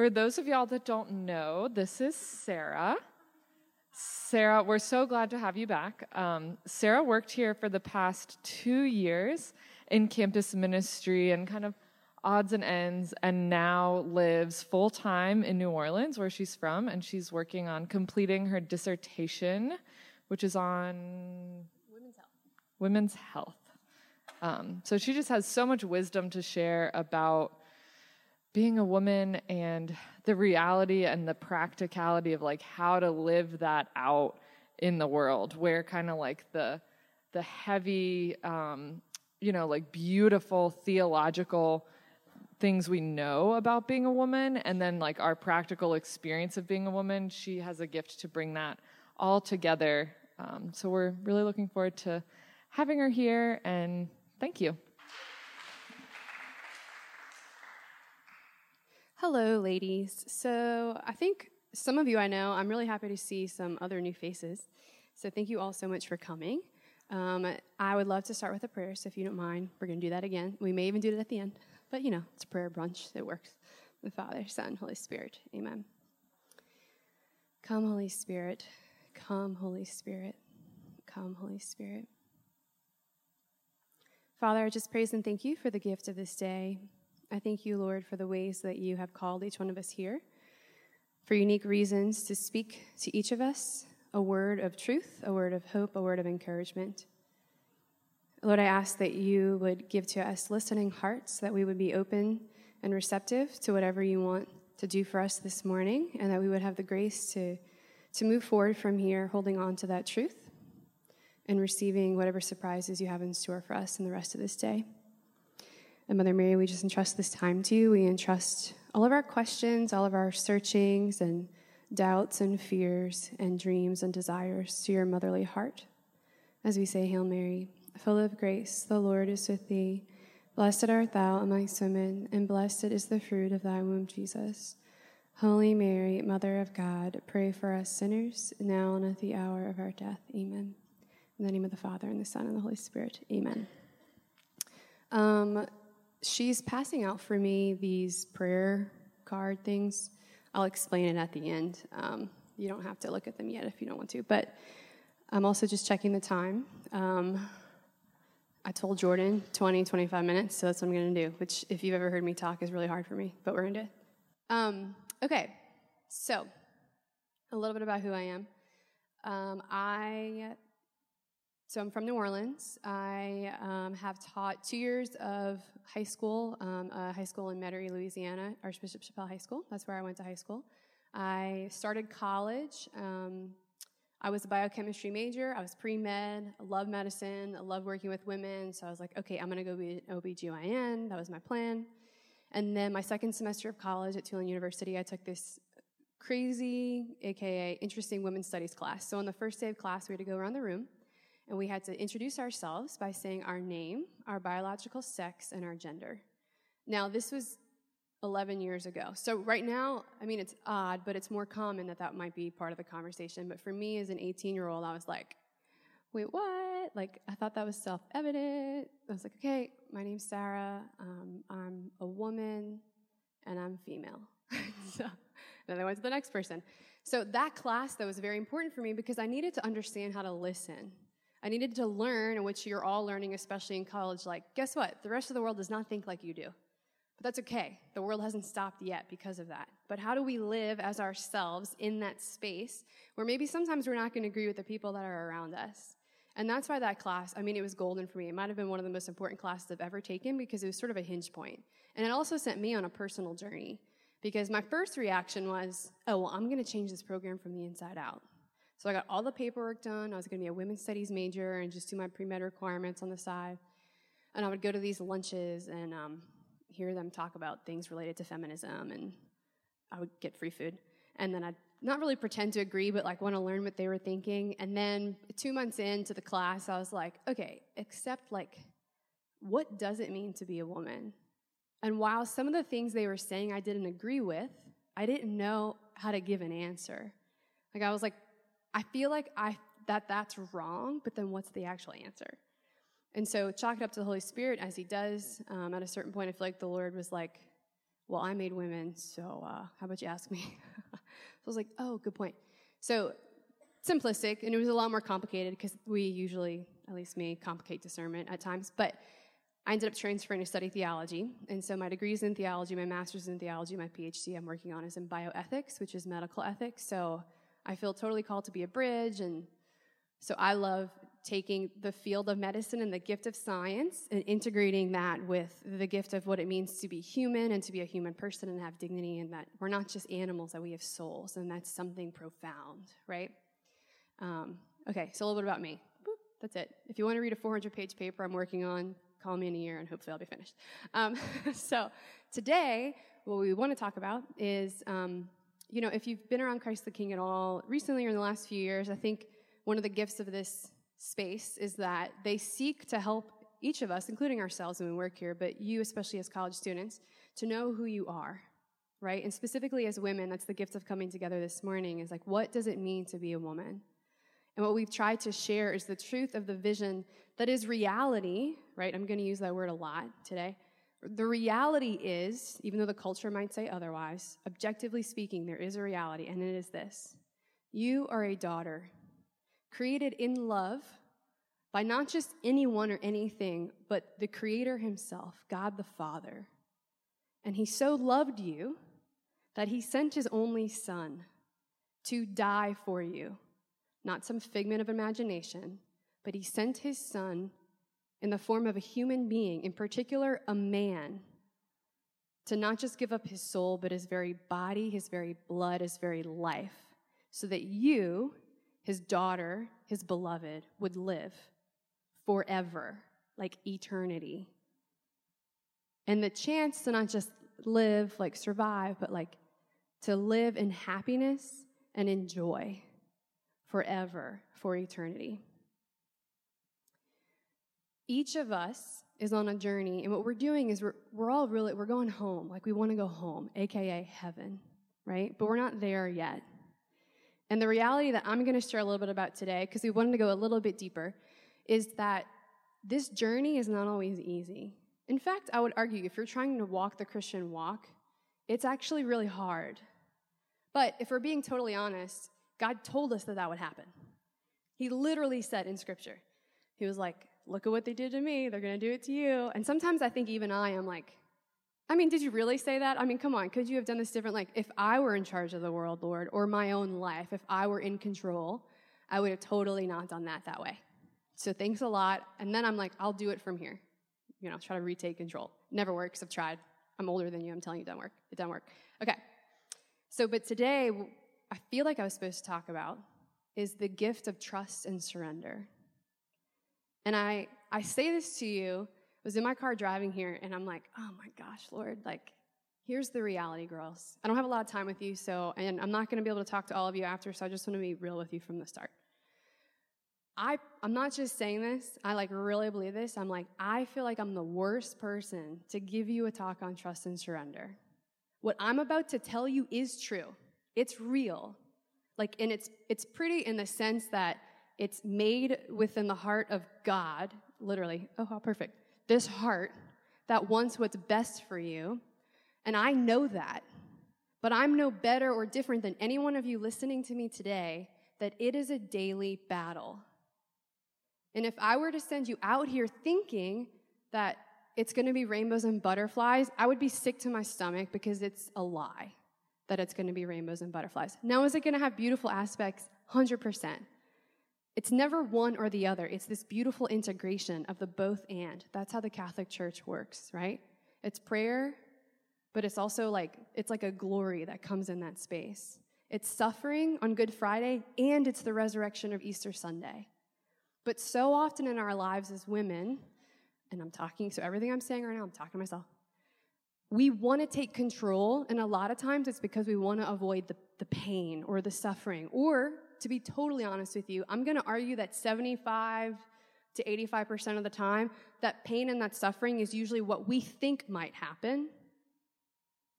For those of y'all that don't know, this is Sarah. Sarah, we're so glad to have you back. Um, Sarah worked here for the past two years in campus ministry and kind of odds and ends, and now lives full time in New Orleans, where she's from, and she's working on completing her dissertation, which is on Women's health. women's health. Um, so she just has so much wisdom to share about being a woman and the reality and the practicality of like how to live that out in the world where kind of like the the heavy um, you know like beautiful theological things we know about being a woman and then like our practical experience of being a woman she has a gift to bring that all together. Um, so we're really looking forward to having her here and thank you Hello, ladies. So I think some of you I know, I'm really happy to see some other new faces. So thank you all so much for coming. Um, I would love to start with a prayer, so if you don't mind, we're going to do that again. We may even do it at the end, but you know, it's a prayer brunch. It works. The Father, Son, Holy Spirit. Amen. Come, Holy Spirit. Come, Holy Spirit. Come, Holy Spirit. Father, I just praise and thank you for the gift of this day. I thank you, Lord, for the ways that you have called each one of us here, for unique reasons to speak to each of us a word of truth, a word of hope, a word of encouragement. Lord, I ask that you would give to us listening hearts, that we would be open and receptive to whatever you want to do for us this morning, and that we would have the grace to, to move forward from here, holding on to that truth and receiving whatever surprises you have in store for us in the rest of this day. And Mother Mary, we just entrust this time to you. We entrust all of our questions, all of our searchings and doubts and fears and dreams and desires to your motherly heart. As we say, Hail Mary, full of grace, the Lord is with thee. Blessed art thou amongst women, and blessed is the fruit of thy womb, Jesus. Holy Mary, Mother of God, pray for us sinners, now and at the hour of our death. Amen. In the name of the Father, and the Son, and the Holy Spirit. Amen. Um, she's passing out for me these prayer card things. I'll explain it at the end. Um, you don't have to look at them yet if you don't want to. But I'm also just checking the time. Um, I told Jordan 20, 25 minutes, so that's what I'm going to do, which, if you've ever heard me talk, is really hard for me, but we're going to do it. Um, okay, so a little bit about who I am. Um, I so I'm from New Orleans. I um, have taught two years of high school, um, a high school in Metairie, Louisiana, Archbishop Chapelle High School. That's where I went to high school. I started college. Um, I was a biochemistry major. I was pre-med. I love medicine. I love working with women. So I was like, okay, I'm going to go be an OBGYN. That was my plan. And then my second semester of college at Tulane University, I took this crazy, aka interesting women's studies class. So on the first day of class, we had to go around the room and we had to introduce ourselves by saying our name, our biological sex, and our gender. Now, this was 11 years ago. So, right now, I mean, it's odd, but it's more common that that might be part of the conversation. But for me as an 18 year old, I was like, wait, what? Like, I thought that was self evident. I was like, okay, my name's Sarah. Um, I'm a woman and I'm female. so, then I went to the next person. So, that class, that was very important for me because I needed to understand how to listen. I needed to learn, which you're all learning, especially in college, like, guess what? The rest of the world does not think like you do. But that's okay. The world hasn't stopped yet because of that. But how do we live as ourselves in that space where maybe sometimes we're not going to agree with the people that are around us? And that's why that class, I mean, it was golden for me. It might have been one of the most important classes I've ever taken because it was sort of a hinge point. And it also sent me on a personal journey because my first reaction was, oh, well, I'm going to change this program from the inside out. So I got all the paperwork done. I was going to be a women's studies major and just do my pre med requirements on the side. And I would go to these lunches and um, hear them talk about things related to feminism, and I would get free food. And then I'd not really pretend to agree, but like want to learn what they were thinking. And then two months into the class, I was like, okay, except like, what does it mean to be a woman? And while some of the things they were saying I didn't agree with, I didn't know how to give an answer. Like I was like, I feel like I that that's wrong, but then what's the actual answer? And so chalk it up to the Holy Spirit as He does. Um, at a certain point, I feel like the Lord was like, well, I made women, so uh, how about you ask me? so I was like, oh, good point. So simplistic, and it was a lot more complicated because we usually, at least me, complicate discernment at times. But I ended up transferring to study theology. And so my degree is in theology, my master's in theology, my PhD I'm working on is in bioethics, which is medical ethics. So I feel totally called to be a bridge. And so I love taking the field of medicine and the gift of science and integrating that with the gift of what it means to be human and to be a human person and have dignity and that we're not just animals, that we have souls. And that's something profound, right? Um, okay, so a little bit about me. Boop, that's it. If you want to read a 400 page paper I'm working on, call me in a year and hopefully I'll be finished. Um, so today, what we want to talk about is, um, you know, if you've been around Christ the King at all recently or in the last few years, I think one of the gifts of this space is that they seek to help each of us, including ourselves when we work here, but you especially as college students, to know who you are, right? And specifically as women, that's the gift of coming together this morning is like, what does it mean to be a woman? And what we've tried to share is the truth of the vision that is reality, right? I'm going to use that word a lot today. The reality is, even though the culture might say otherwise, objectively speaking, there is a reality, and it is this you are a daughter, created in love by not just anyone or anything, but the Creator Himself, God the Father. And He so loved you that He sent His only Son to die for you not some figment of imagination, but he sent his son in the form of a human being, in particular, a man, to not just give up his soul, but his very body, his very blood, his very life, so that you, his daughter, his beloved, would live forever, like eternity. And the chance to not just live, like survive, but like to live in happiness and in joy forever, for eternity. Each of us is on a journey, and what we're doing is we're, we're all really, we're going home. Like we want to go home, AKA heaven, right? But we're not there yet. And the reality that I'm going to share a little bit about today, because we wanted to go a little bit deeper, is that this journey is not always easy. In fact, I would argue if you're trying to walk the Christian walk, it's actually really hard. But if we're being totally honest, God told us that that would happen. He literally said in scripture, He was like, Look at what they did to me. They're going to do it to you. And sometimes I think even I am like, I mean, did you really say that? I mean, come on. Could you have done this different? Like, if I were in charge of the world, Lord, or my own life, if I were in control, I would have totally not done that that way. So thanks a lot. And then I'm like, I'll do it from here. You know, try to retake control. Never works. I've tried. I'm older than you. I'm telling you, it doesn't work. It doesn't work. Okay. So, but today, I feel like I was supposed to talk about is the gift of trust and surrender. And I, I say this to you, I was in my car driving here, and I'm like, oh my gosh, Lord, like, here's the reality, girls. I don't have a lot of time with you, so, and I'm not going to be able to talk to all of you after, so I just want to be real with you from the start. I, I'm not just saying this, I like really believe this. I'm like, I feel like I'm the worst person to give you a talk on trust and surrender. What I'm about to tell you is true. It's real. Like, and it's, it's pretty in the sense that it's made within the heart of God, literally. Oh, how perfect. This heart that wants what's best for you. And I know that. But I'm no better or different than any one of you listening to me today that it is a daily battle. And if I were to send you out here thinking that it's going to be rainbows and butterflies, I would be sick to my stomach because it's a lie that it's going to be rainbows and butterflies. Now, is it going to have beautiful aspects? 100%. It's never one or the other. It's this beautiful integration of the both and. That's how the Catholic Church works, right? It's prayer, but it's also like, it's like a glory that comes in that space. It's suffering on Good Friday, and it's the resurrection of Easter Sunday. But so often in our lives as women, and I'm talking, so everything I'm saying right now, I'm talking to myself we want to take control, and a lot of times it's because we want to avoid the, the pain or the suffering. Or, to be totally honest with you, I'm going to argue that 75 to 85% of the time, that pain and that suffering is usually what we think might happen,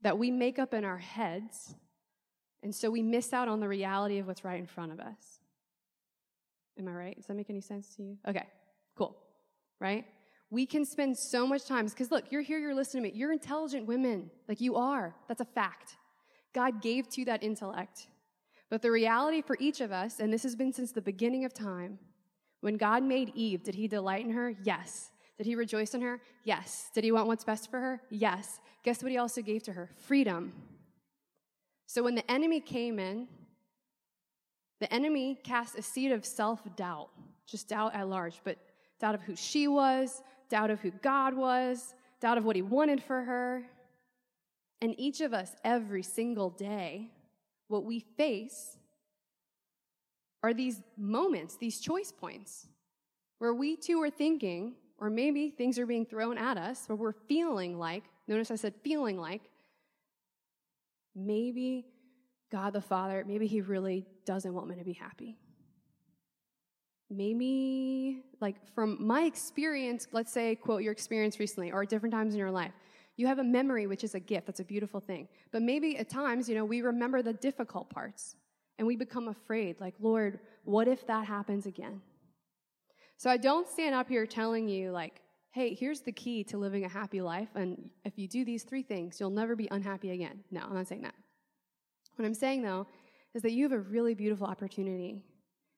that we make up in our heads, and so we miss out on the reality of what's right in front of us. Am I right? Does that make any sense to you? Okay, cool. Right? We can spend so much time, because look, you're here, you're listening to me. You're intelligent women. Like you are. That's a fact. God gave to you that intellect. But the reality for each of us, and this has been since the beginning of time, when God made Eve, did he delight in her? Yes. Did he rejoice in her? Yes. Did he want what's best for her? Yes. Guess what he also gave to her? Freedom. So when the enemy came in, the enemy cast a seed of self doubt, just doubt at large, but doubt of who she was, doubt of who God was, doubt of what he wanted for her. And each of us, every single day, what we face are these moments, these choice points, where we too are thinking, or maybe things are being thrown at us, where we're feeling like, notice I said feeling like, maybe God the Father, maybe He really doesn't want me to be happy. Maybe, like from my experience, let's say, quote, your experience recently or at different times in your life, you have a memory, which is a gift. That's a beautiful thing. But maybe at times, you know, we remember the difficult parts and we become afraid, like, Lord, what if that happens again? So I don't stand up here telling you, like, hey, here's the key to living a happy life. And if you do these three things, you'll never be unhappy again. No, I'm not saying that. What I'm saying, though, is that you have a really beautiful opportunity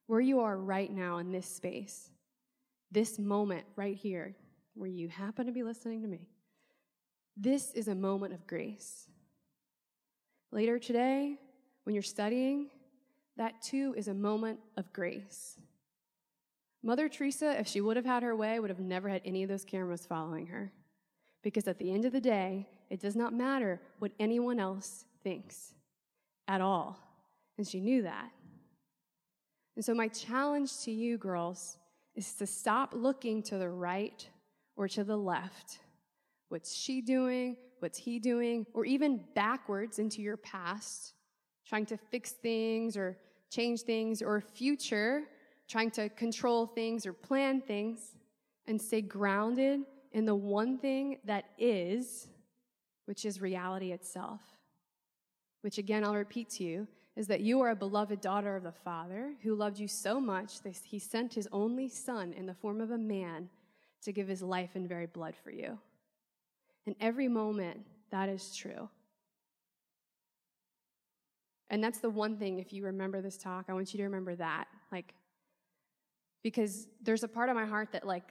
where you are right now in this space, this moment right here, where you happen to be listening to me. This is a moment of grace. Later today, when you're studying, that too is a moment of grace. Mother Teresa, if she would have had her way, would have never had any of those cameras following her. Because at the end of the day, it does not matter what anyone else thinks at all. And she knew that. And so, my challenge to you, girls, is to stop looking to the right or to the left. What's she doing? What's he doing? Or even backwards into your past, trying to fix things or change things, or future, trying to control things or plan things, and stay grounded in the one thing that is, which is reality itself. Which again, I'll repeat to you, is that you are a beloved daughter of the Father who loved you so much that he sent his only Son in the form of a man to give his life and very blood for you. In every moment, that is true. And that's the one thing, if you remember this talk, I want you to remember that. Like, because there's a part of my heart that, like,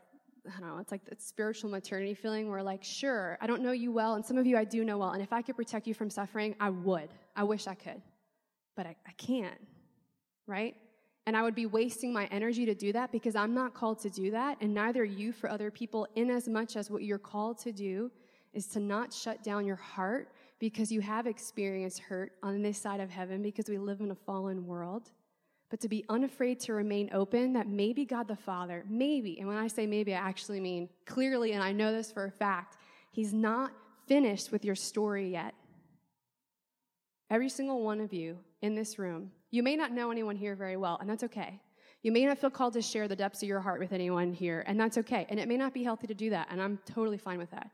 I don't know, it's like that spiritual maternity feeling where, like, sure, I don't know you well, and some of you I do know well, and if I could protect you from suffering, I would. I wish I could but I, I can't, right? And I would be wasting my energy to do that because I'm not called to do that, and neither you for other people, in as much as what you're called to do is to not shut down your heart because you have experienced hurt on this side of heaven because we live in a fallen world, but to be unafraid to remain open that maybe God the Father, maybe, and when I say maybe, I actually mean clearly, and I know this for a fact, He's not finished with your story yet. Every single one of you in this room, you may not know anyone here very well, and that's okay. You may not feel called to share the depths of your heart with anyone here, and that's okay. And it may not be healthy to do that, and I'm totally fine with that.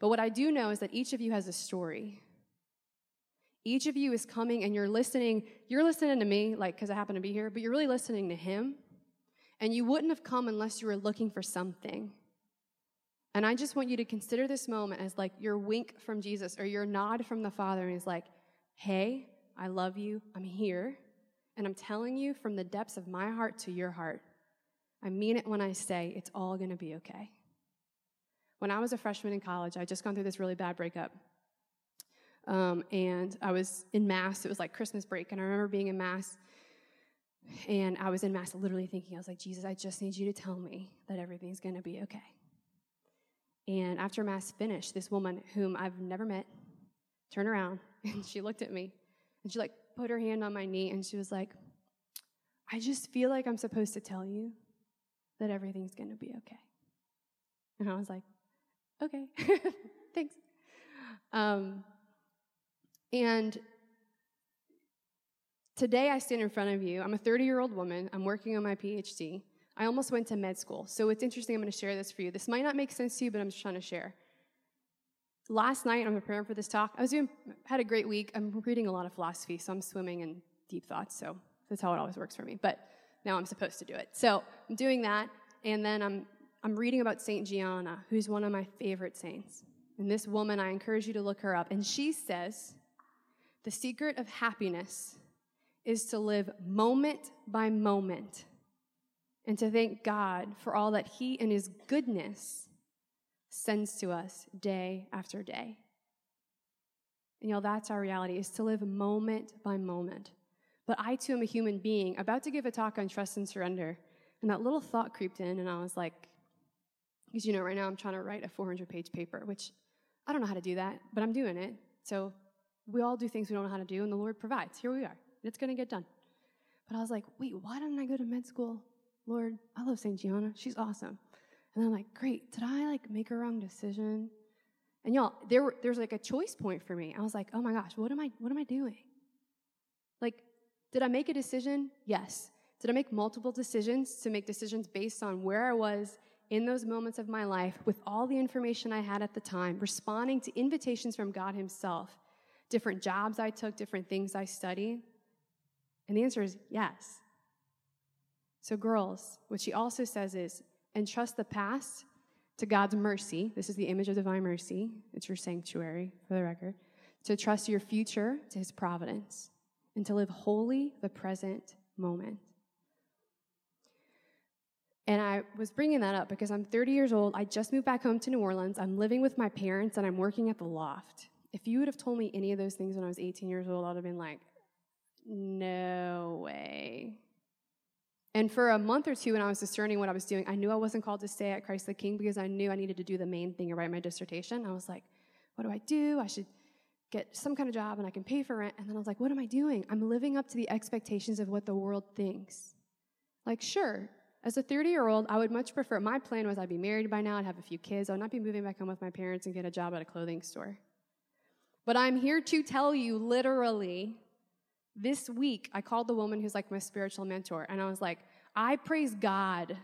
But what I do know is that each of you has a story. Each of you is coming and you're listening. You're listening to me, like, because I happen to be here, but you're really listening to him. And you wouldn't have come unless you were looking for something. And I just want you to consider this moment as like your wink from Jesus or your nod from the Father. And he's like, Hey, I love you. I'm here. And I'm telling you from the depths of my heart to your heart, I mean it when I say it's all going to be okay. When I was a freshman in college, I just gone through this really bad breakup. Um, and I was in Mass. It was like Christmas break. And I remember being in Mass. And I was in Mass literally thinking, I was like, Jesus, I just need you to tell me that everything's going to be okay. And after Mass finished, this woman whom I've never met turned around and she looked at me and she like put her hand on my knee and she was like, I just feel like I'm supposed to tell you that everything's going to be okay. And I was like, okay, thanks. Um, and today I stand in front of you. I'm a 30 year old woman. I'm working on my PhD. I almost went to med school. So it's interesting. I'm going to share this for you. This might not make sense to you, but I'm just trying to share last night I'm preparing for this talk. I was doing had a great week. I'm reading a lot of philosophy, so I'm swimming in deep thoughts. So that's how it always works for me. But now I'm supposed to do it. So I'm doing that, and then I'm I'm reading about St. Gianna, who's one of my favorite saints. And this woman, I encourage you to look her up. And she says, the secret of happiness is to live moment by moment and to thank God for all that He and His goodness sends to us day after day. And y'all, that's our reality, is to live moment by moment. But I too am a human being about to give a talk on trust and surrender. And that little thought creeped in, and I was like, because you know, right now I'm trying to write a 400 page paper, which I don't know how to do that, but I'm doing it. So we all do things we don't know how to do, and the Lord provides. Here we are. It's going to get done. But I was like, wait, why didn't I go to med school? Lord, I love St. Gianna. She's awesome. And I'm like, great. Did I like make a wrong decision? And y'all, there were, there's like a choice point for me. I was like, oh my gosh, what am I, what am I doing? Like, did I make a decision? Yes. Did I make multiple decisions to make decisions based on where I was in those moments of my life with all the information I had at the time, responding to invitations from God Himself, different jobs I took, different things I studied? And the answer is yes. So, girls, what she also says is entrust the past to God's mercy. This is the image of divine mercy. It's your sanctuary, for the record. To trust your future to his providence and to live wholly the present moment. And I was bringing that up because I'm 30 years old. I just moved back home to New Orleans. I'm living with my parents and I'm working at the loft. If you would have told me any of those things when I was 18 years old, I would have been like, no way. And for a month or two, when I was discerning what I was doing, I knew I wasn't called to stay at Christ the King because I knew I needed to do the main thing and write my dissertation. I was like, what do I do? I should get some kind of job and I can pay for rent. And then I was like, what am I doing? I'm living up to the expectations of what the world thinks. Like, sure, as a 30 year old, I would much prefer, my plan was I'd be married by now, I'd have a few kids, I would not be moving back home with my parents and get a job at a clothing store. But I'm here to tell you literally, this week I called the woman who's like my spiritual mentor, and I was like, I praise God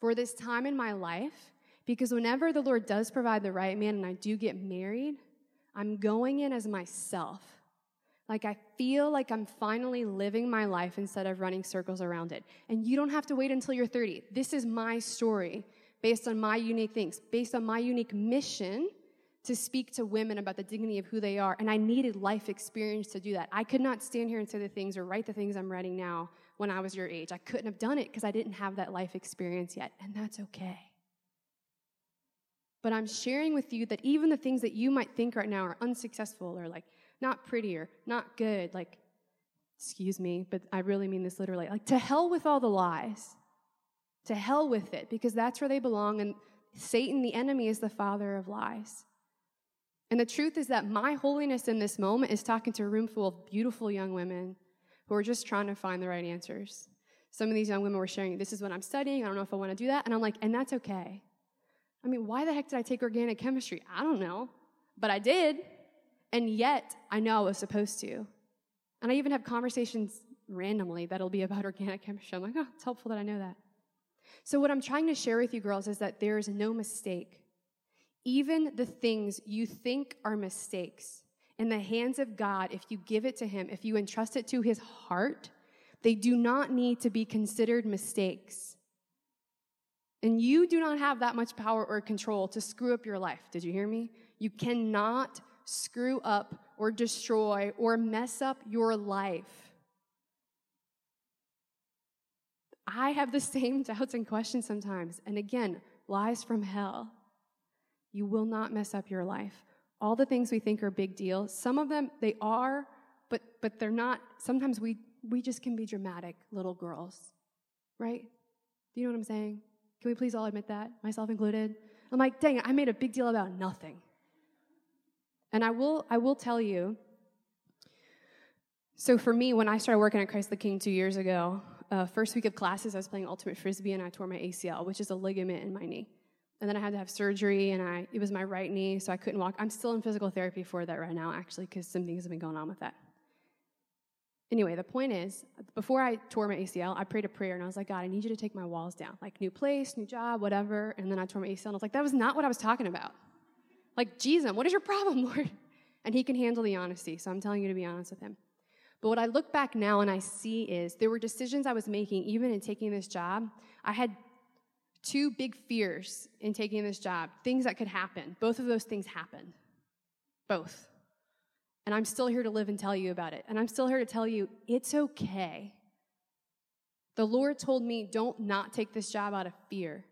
for this time in my life because whenever the Lord does provide the right man and I do get married, I'm going in as myself. Like I feel like I'm finally living my life instead of running circles around it. And you don't have to wait until you're 30. This is my story based on my unique things, based on my unique mission to speak to women about the dignity of who they are. And I needed life experience to do that. I could not stand here and say the things or write the things I'm writing now when I was your age. I couldn't have done it because I didn't have that life experience yet. And that's okay. But I'm sharing with you that even the things that you might think right now are unsuccessful or like not prettier, not good, like, excuse me, but I really mean this literally. Like, to hell with all the lies. To hell with it, because that's where they belong. And Satan, the enemy, is the father of lies. And the truth is that my holiness in this moment is talking to a room full of beautiful young women who are just trying to find the right answers. Some of these young women were sharing, This is what I'm studying. I don't know if I want to do that. And I'm like, And that's okay. I mean, why the heck did I take organic chemistry? I don't know. But I did. And yet, I know I was supposed to. And I even have conversations randomly that'll be about organic chemistry. I'm like, oh, it's helpful that I know that. So, what I'm trying to share with you girls is that there is no mistake. Even the things you think are mistakes, in the hands of God, if you give it to Him, if you entrust it to His heart, they do not need to be considered mistakes. And you do not have that much power or control to screw up your life. Did you hear me? You cannot screw up or destroy or mess up your life. I have the same doubts and questions sometimes. And again, lies from hell. You will not mess up your life. All the things we think are big deals, some of them they are, but but they're not. Sometimes we we just can be dramatic little girls. Right? Do you know what I'm saying? Can we please all admit that, myself included? I'm like, dang it, I made a big deal about nothing. And I will, I will tell you. So for me, when I started working at Christ the King two years ago, uh, first week of classes, I was playing ultimate frisbee and I tore my ACL, which is a ligament in my knee. And then I had to have surgery, and I, it was my right knee, so I couldn't walk. I'm still in physical therapy for that right now, actually, because some things have been going on with that. Anyway, the point is, before I tore my ACL, I prayed a prayer and I was like, God, I need you to take my walls down. Like, new place, new job, whatever. And then I tore my ACL and I was like, that was not what I was talking about. Like, Jesus, what is your problem, Lord? And he can handle the honesty, so I'm telling you to be honest with him. But what I look back now and I see is there were decisions I was making, even in taking this job. I had two big fears in taking this job, things that could happen. Both of those things happened. Both. And I'm still here to live and tell you about it. And I'm still here to tell you it's okay. The Lord told me, don't not take this job out of fear.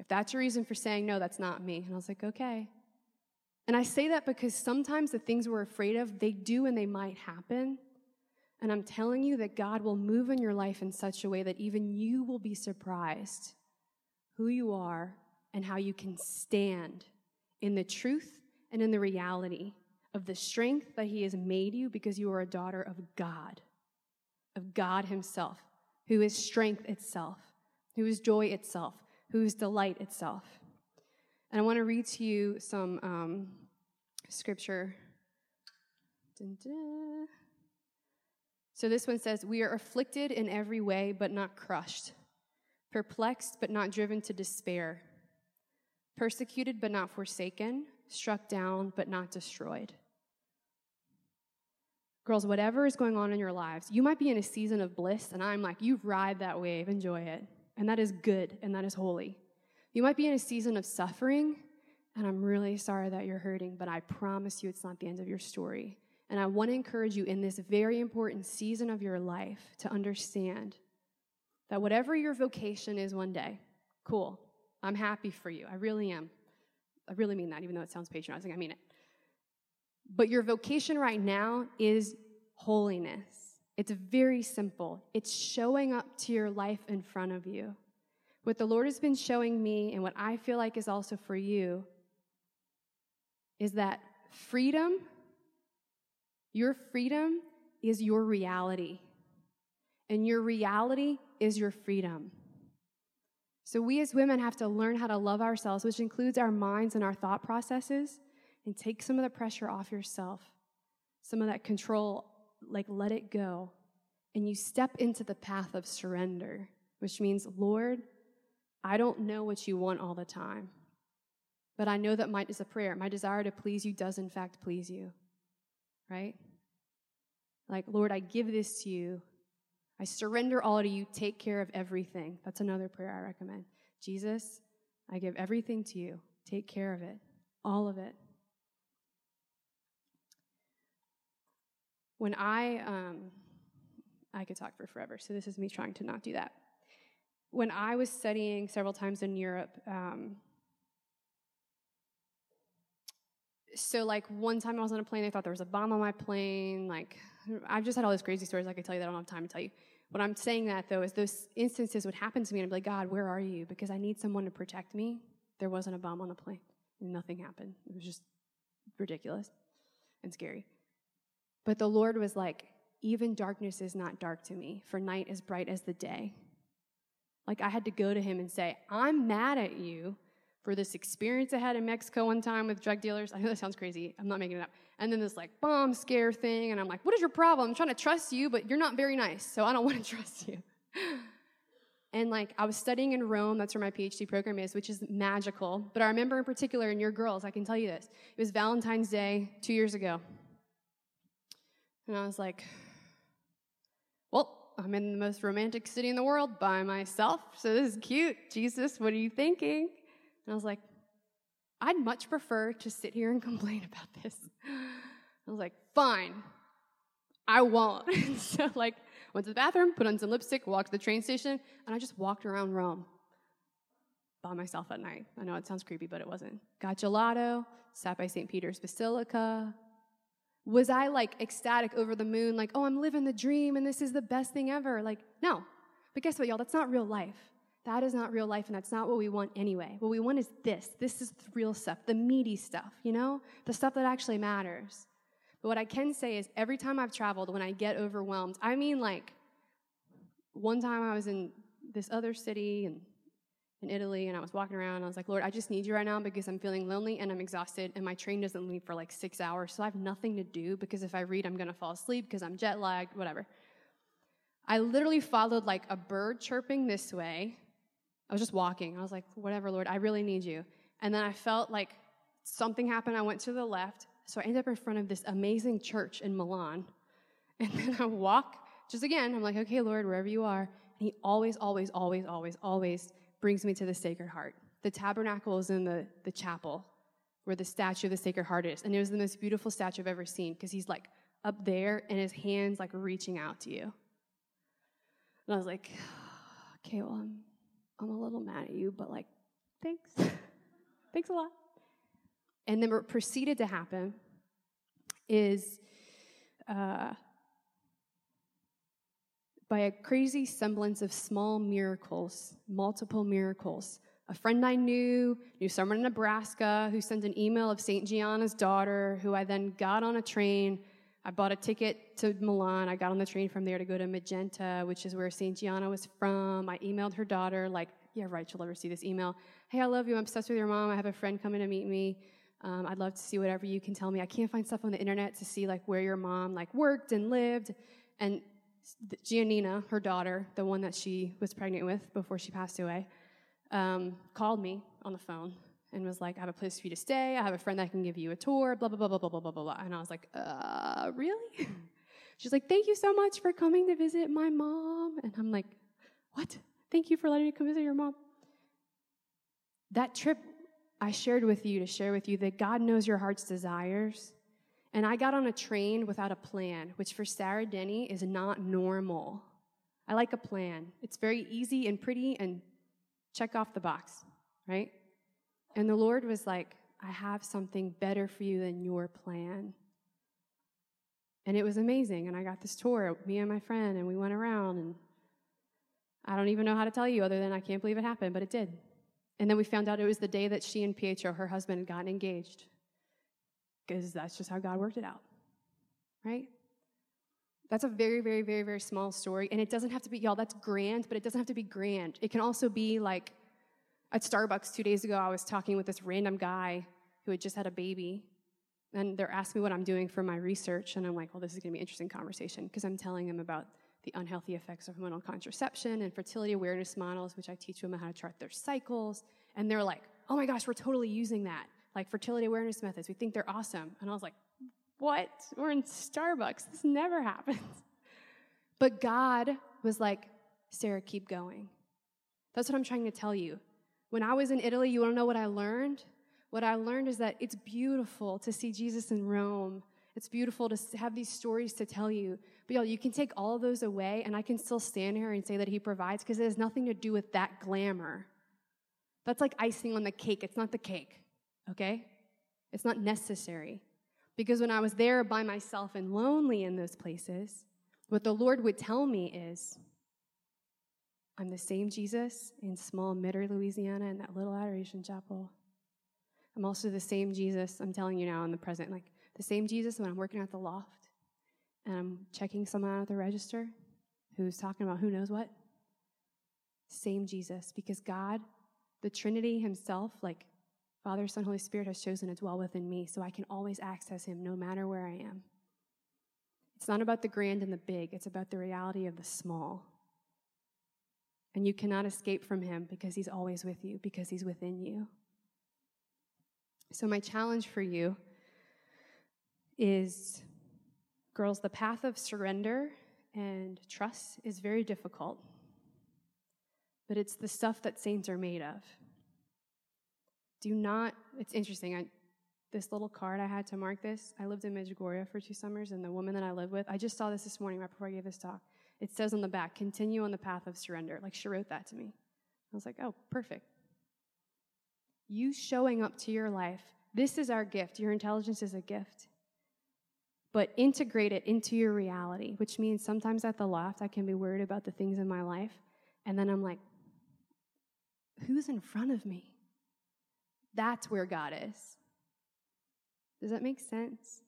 If that's your reason for saying no, that's not me. And I was like, okay. And I say that because sometimes the things we're afraid of, they do and they might happen. And I'm telling you that God will move in your life in such a way that even you will be surprised who you are and how you can stand in the truth and in the reality of the strength that He has made you because you are a daughter of God, of God Himself, who is strength itself, who is joy itself, who is delight itself. And I want to read to you some um, scripture. Dun, dun. So this one says, We are afflicted in every way, but not crushed, perplexed, but not driven to despair, persecuted, but not forsaken, struck down, but not destroyed. Girls, whatever is going on in your lives, you might be in a season of bliss, and I'm like, you ride that wave, enjoy it. And that is good, and that is holy. You might be in a season of suffering, and I'm really sorry that you're hurting, but I promise you it's not the end of your story. And I want to encourage you in this very important season of your life to understand that whatever your vocation is one day, cool, I'm happy for you. I really am. I really mean that, even though it sounds patronizing, I mean it. But your vocation right now is holiness. It's very simple. It's showing up to your life in front of you. What the Lord has been showing me, and what I feel like is also for you, is that freedom, your freedom is your reality. And your reality is your freedom. So, we as women have to learn how to love ourselves, which includes our minds and our thought processes, and take some of the pressure off yourself, some of that control, like let it go. And you step into the path of surrender, which means, Lord, I don't know what you want all the time, but I know that my is a prayer. My desire to please you does, in fact, please you, right? Like, Lord, I give this to you. I surrender all to you. Take care of everything. That's another prayer I recommend. Jesus, I give everything to you. Take care of it, all of it. When I, um, I could talk for forever, so this is me trying to not do that when I was studying several times in Europe, um, so like one time I was on a plane, they thought there was a bomb on my plane. Like I've just had all these crazy stories I could tell you that I don't have time to tell you. What I'm saying that though is those instances would happen to me, and I'd be like, God, where are you? Because I need someone to protect me. There wasn't a bomb on the plane. Nothing happened. It was just ridiculous and scary. But the Lord was like, even darkness is not dark to me, for night is bright as the day. Like I had to go to him and say, I'm mad at you for this experience I had in Mexico one time with drug dealers. I know that sounds crazy. I'm not making it up. And then this like bomb scare thing. And I'm like, what is your problem? I'm trying to trust you, but you're not very nice. So I don't want to trust you. and like I was studying in Rome. That's where my PhD program is, which is magical. But I remember in particular in your girls, I can tell you this. It was Valentine's Day two years ago. And I was like, well, I'm in the most romantic city in the world by myself, so this is cute. Jesus, what are you thinking? And I was like, I'd much prefer to sit here and complain about this. I was like, fine, I won't. so, like, went to the bathroom, put on some lipstick, walked to the train station, and I just walked around Rome by myself at night. I know it sounds creepy, but it wasn't. Got gelato, sat by St. Peter's Basilica, was I like ecstatic over the moon, like, oh, I'm living the dream and this is the best thing ever? Like, no. But guess what, y'all? That's not real life. That is not real life, and that's not what we want anyway. What we want is this. This is the real stuff, the meaty stuff, you know? The stuff that actually matters. But what I can say is every time I've traveled, when I get overwhelmed, I mean, like, one time I was in this other city and in Italy and I was walking around and I was like, Lord, I just need you right now because I'm feeling lonely and I'm exhausted and my train doesn't leave for like six hours. So I have nothing to do because if I read, I'm to fall asleep because I'm jet lagged, whatever. I literally followed like a bird chirping this way. I was just walking. I was like, whatever, Lord, I really need you. And then I felt like something happened. I went to the left. So I ended up in front of this amazing church in Milan. And then I walk, just again, I'm like, okay, Lord, wherever you are. And he always, always, always, always, always brings me to the Sacred Heart. The tabernacle is in the, the chapel where the statue of the Sacred Heart is. And it was the most beautiful statue I've ever seen because he's like up there and his hands like reaching out to you. And I was like, okay, well, I'm, I'm a little mad at you, but like, thanks. thanks a lot. And then what proceeded to happen is uh, by a crazy semblance of small miracles, multiple miracles. A friend I knew knew someone in Nebraska who sent an email of St. Gianna's daughter, who I then got on a train. I bought a ticket to Milan. I got on the train from there to go to Magenta, which is where St. Gianna was from. I emailed her daughter, like, yeah, right, she'll never see this email. Hey, I love you. I'm obsessed with your mom. I have a friend coming to meet me. Um, I'd love to see whatever you can tell me. I can't find stuff on the internet to see like where your mom like worked and lived. And Giannina, her daughter, the one that she was pregnant with before she passed away, um, called me on the phone and was like, I have a place for you to stay. I have a friend that can give you a tour, blah, blah, blah, blah, blah, blah, blah, blah. And I was like, uh, really? She's like, thank you so much for coming to visit my mom. And I'm like, what? Thank you for letting me come visit your mom. That trip I shared with you to share with you that God knows your heart's desires and I got on a train without a plan, which for Sarah Denny is not normal. I like a plan. It's very easy and pretty and check off the box, right? And the Lord was like, I have something better for you than your plan. And it was amazing. And I got this tour, me and my friend, and we went around. And I don't even know how to tell you other than I can't believe it happened, but it did. And then we found out it was the day that she and Pietro, her husband, had gotten engaged because that's just how God worked it out, right? That's a very, very, very, very small story. And it doesn't have to be, y'all, that's grand, but it doesn't have to be grand. It can also be like at Starbucks two days ago, I was talking with this random guy who had just had a baby. And they're asking me what I'm doing for my research. And I'm like, well, this is going to be an interesting conversation because I'm telling them about the unhealthy effects of hormonal contraception and fertility awareness models, which I teach women how to chart their cycles. And they're like, oh my gosh, we're totally using that like fertility awareness methods. We think they're awesome. And I was like, what? We're in Starbucks. This never happens. But God was like, Sarah, keep going. That's what I'm trying to tell you. When I was in Italy, you want to know what I learned? What I learned is that it's beautiful to see Jesus in Rome. It's beautiful to have these stories to tell you. But y'all, you can take all of those away, and I can still stand here and say that He provides because it has nothing to do with that glamour. That's like icing on the cake. It's not the cake okay? It's not necessary. Because when I was there by myself and lonely in those places, what the Lord would tell me is, I'm the same Jesus in small Mitter, Louisiana, in that little adoration chapel. I'm also the same Jesus, I'm telling you now in the present, like the same Jesus when I'm working at the loft and I'm checking someone out at the register who's talking about who knows what. Same Jesus, because God, the Trinity Himself, like Father, Son, Holy Spirit has chosen to dwell within me, so I can always access Him no matter where I am. It's not about the grand and the big, it's about the reality of the small. And you cannot escape from Him because He's always with you, because He's within you. So, my challenge for you is girls, the path of surrender and trust is very difficult, but it's the stuff that saints are made of. Do not, it's interesting. I, this little card I had to mark this, I lived in Medjugorje for two summers, and the woman that I lived with, I just saw this this morning right before I gave this talk. It says on the back, continue on the path of surrender. Like she wrote that to me. I was like, oh, perfect. You showing up to your life, this is our gift. Your intelligence is a gift. But integrate it into your reality, which means sometimes at the loft, I can be worried about the things in my life. And then I'm like, who's in front of me? That's where God is. Does that make sense?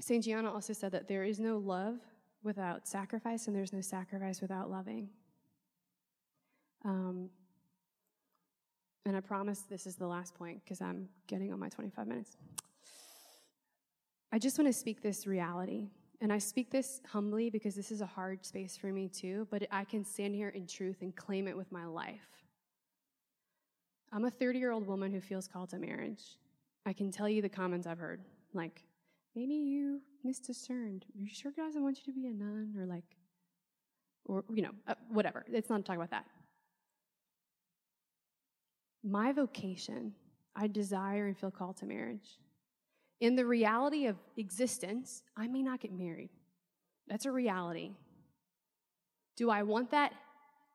St. Gianna also said that there is no love without sacrifice, and there's no sacrifice without loving. Um, and I promise this is the last point because I'm getting on my 25 minutes. I just want to speak this reality. And I speak this humbly because this is a hard space for me too, but I can stand here in truth and claim it with my life. I'm a 30 year old woman who feels called to marriage. I can tell you the comments I've heard, like, maybe you misdiscerned. Are you sure doesn't want you to be a nun? Or like, or, you know, uh, whatever. It's not to talk about that. My vocation, I desire and feel called to marriage. In the reality of existence, I may not get married. That's a reality. Do I want that?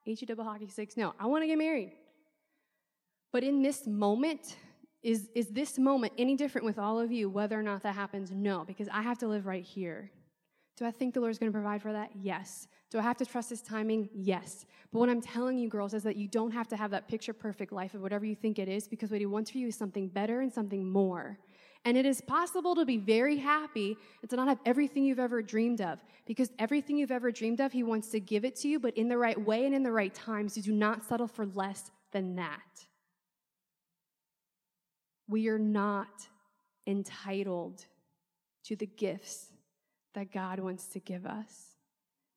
H double hockey six? No, I want to get married. But in this moment, is, is this moment any different with all of you, whether or not that happens? No, because I have to live right here. Do I think the Lord's going to provide for that? Yes. Do I have to trust His timing? Yes. But what I'm telling you, girls, is that you don't have to have that picture perfect life of whatever you think it is, because what He wants for you is something better and something more. And it is possible to be very happy and to not have everything you've ever dreamed of, because everything you've ever dreamed of, He wants to give it to you, but in the right way and in the right time. So do not settle for less than that. We are not entitled to the gifts that God wants to give us,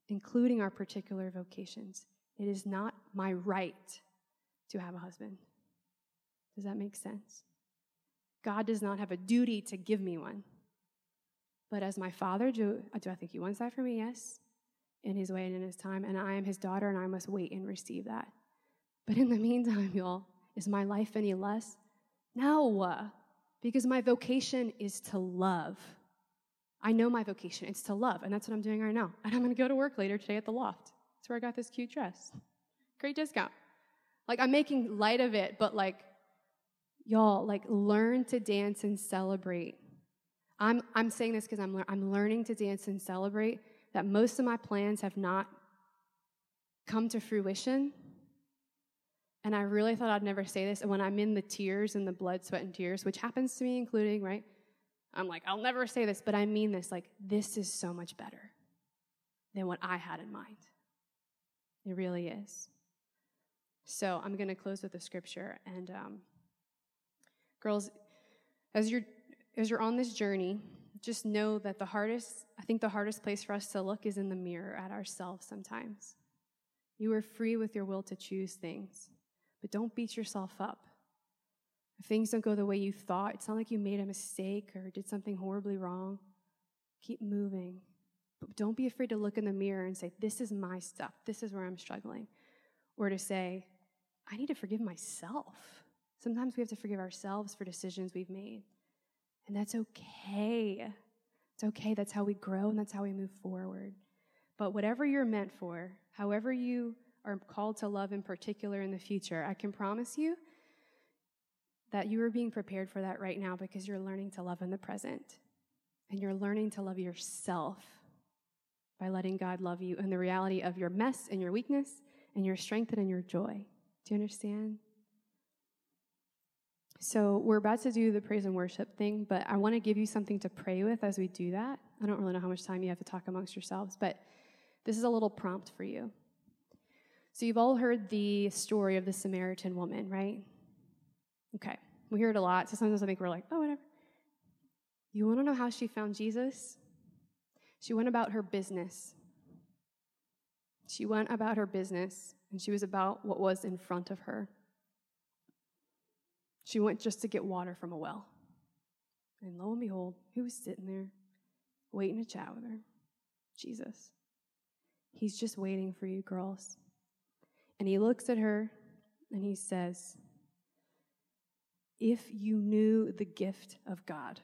including our particular vocations. It is not my right to have a husband. Does that make sense? God does not have a duty to give me one. But as my father, do, do I think he wants that for me? Yes. In his way and in his time. And I am his daughter, and I must wait and receive that. But in the meantime, y'all, is my life any less? No, because my vocation is to love. I know my vocation. It's to love, and that's what I'm doing right now. And I'm to go to work later today at the loft. That's where I got this cute dress. Great discount. Like, I'm making light of it, but like, y'all, like, learn to dance and celebrate. I'm, I'm saying this because I'm, I'm learning to dance and celebrate that most of my plans have not come to fruition and I really thought I'd never say this. And when I'm in the tears and the blood, sweat, and tears, which happens to me, including, right? I'm like, I'll never say this, but I mean this. Like, this is so much better than what I had in mind. It really is. So I'm going to close with a scripture. And um, girls, as you're as you're on this journey, just know that the hardest, I think the hardest place for us to look is in the mirror at ourselves sometimes. You are free with your will to choose things. But don't beat yourself up. If things don't go the way you thought, it's not like you made a mistake or did something horribly wrong. Keep moving. But don't be afraid to look in the mirror and say, This is my stuff. This is where I'm struggling. Or to say, I need to forgive myself. Sometimes we have to forgive ourselves for decisions we've made. And that's okay. It's okay. That's how we grow and that's how we move forward. But whatever you're meant for, however you are called to love in particular in the future, I can promise you that you are being prepared for that right now because you're learning to love in the present. And you're learning to love yourself by letting God love you in the reality of your mess and your weakness and your strength and your joy. Do you understand? So, we're about to do the praise and worship thing, but I want to give you something to pray with as we do that. I don't really know how much time you have to talk amongst yourselves, but this is a little prompt for you. So, you've all heard the story of the Samaritan woman, right? Okay, we hear it a lot. So, sometimes I think we're like, oh, whatever. You want to know how she found Jesus? She went about her business. She went about her business, and she was about what was in front of her. She went just to get water from a well. And lo and behold, who was sitting there waiting to chat with her? Jesus. He's just waiting for you, girls. And he looks at her and he says, If you knew the gift of God,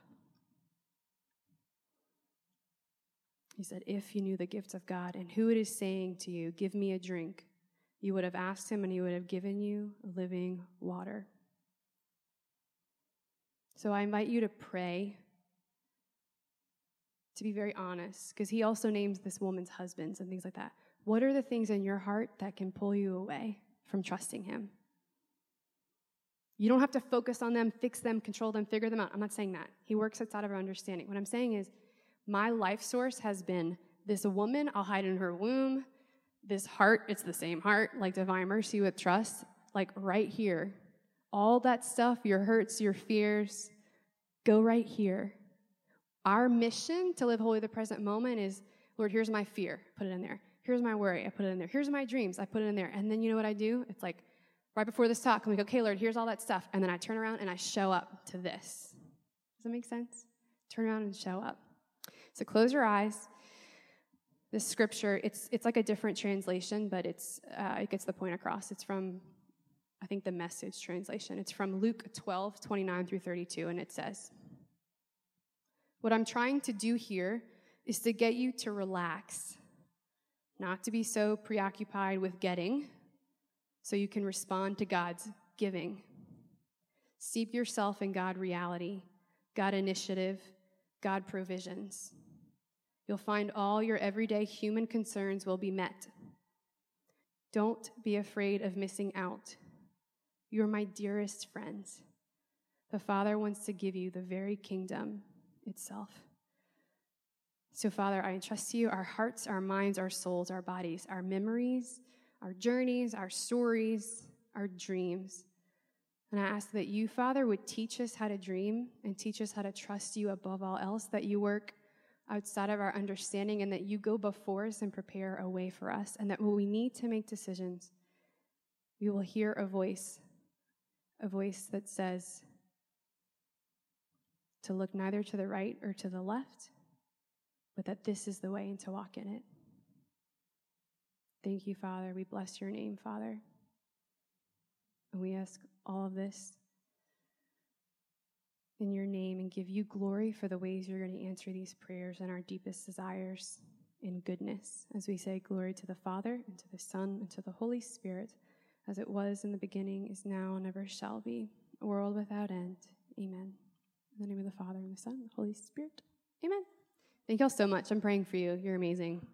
he said, If you knew the gift of God and who it is saying to you, Give me a drink, you would have asked him and he would have given you living water. So I invite you to pray, to be very honest, because he also names this woman's husbands and things like that. What are the things in your heart that can pull you away from trusting Him? You don't have to focus on them, fix them, control them, figure them out. I'm not saying that. He works outside of our understanding. What I'm saying is, my life source has been this woman, I'll hide in her womb. This heart, it's the same heart, like divine mercy with trust, like right here. All that stuff, your hurts, your fears, go right here. Our mission to live holy the present moment is Lord, here's my fear, put it in there. Here's my worry. I put it in there. Here's my dreams. I put it in there. And then you know what I do? It's like right before this talk, I'm like, okay, Lord, here's all that stuff. And then I turn around and I show up to this. Does that make sense? Turn around and show up. So close your eyes. this scripture, it's, it's like a different translation, but it's, uh, it gets the point across. It's from, I think, the message translation. It's from Luke 12, 29 through 32, and it says, What I'm trying to do here is to get you to relax, not to be so preoccupied with getting, so you can respond to God's giving. Steep yourself in God reality, God initiative, God provisions. You'll find all your everyday human concerns will be met. Don't be afraid of missing out. You're my dearest friends. The Father wants to give you the very kingdom itself. So, Father, I entrust to you our hearts, our minds, our souls, our bodies, our memories, our journeys, our stories, our dreams. And I ask that you, Father, would teach us how to dream and teach us how to trust you above all else, that you work outside of our understanding, and that you go before us and prepare a way for us, and that when we need to make decisions, we will hear a voice, a voice that says to look neither to the right or to the left, but that this is the way and to walk in it. Thank you, Father. We bless your name, Father. And we ask all of this in your name and give you glory for the ways you're going to answer these prayers and our deepest desires in goodness. As we say, glory to the Father, and to the Son, and to the Holy Spirit, as it was in the beginning, is now, and ever shall be, a world without end. Amen. In the name of the Father, and the Son, and the Holy Spirit. Amen. Thank you all so much. I'm praying for you. You're amazing.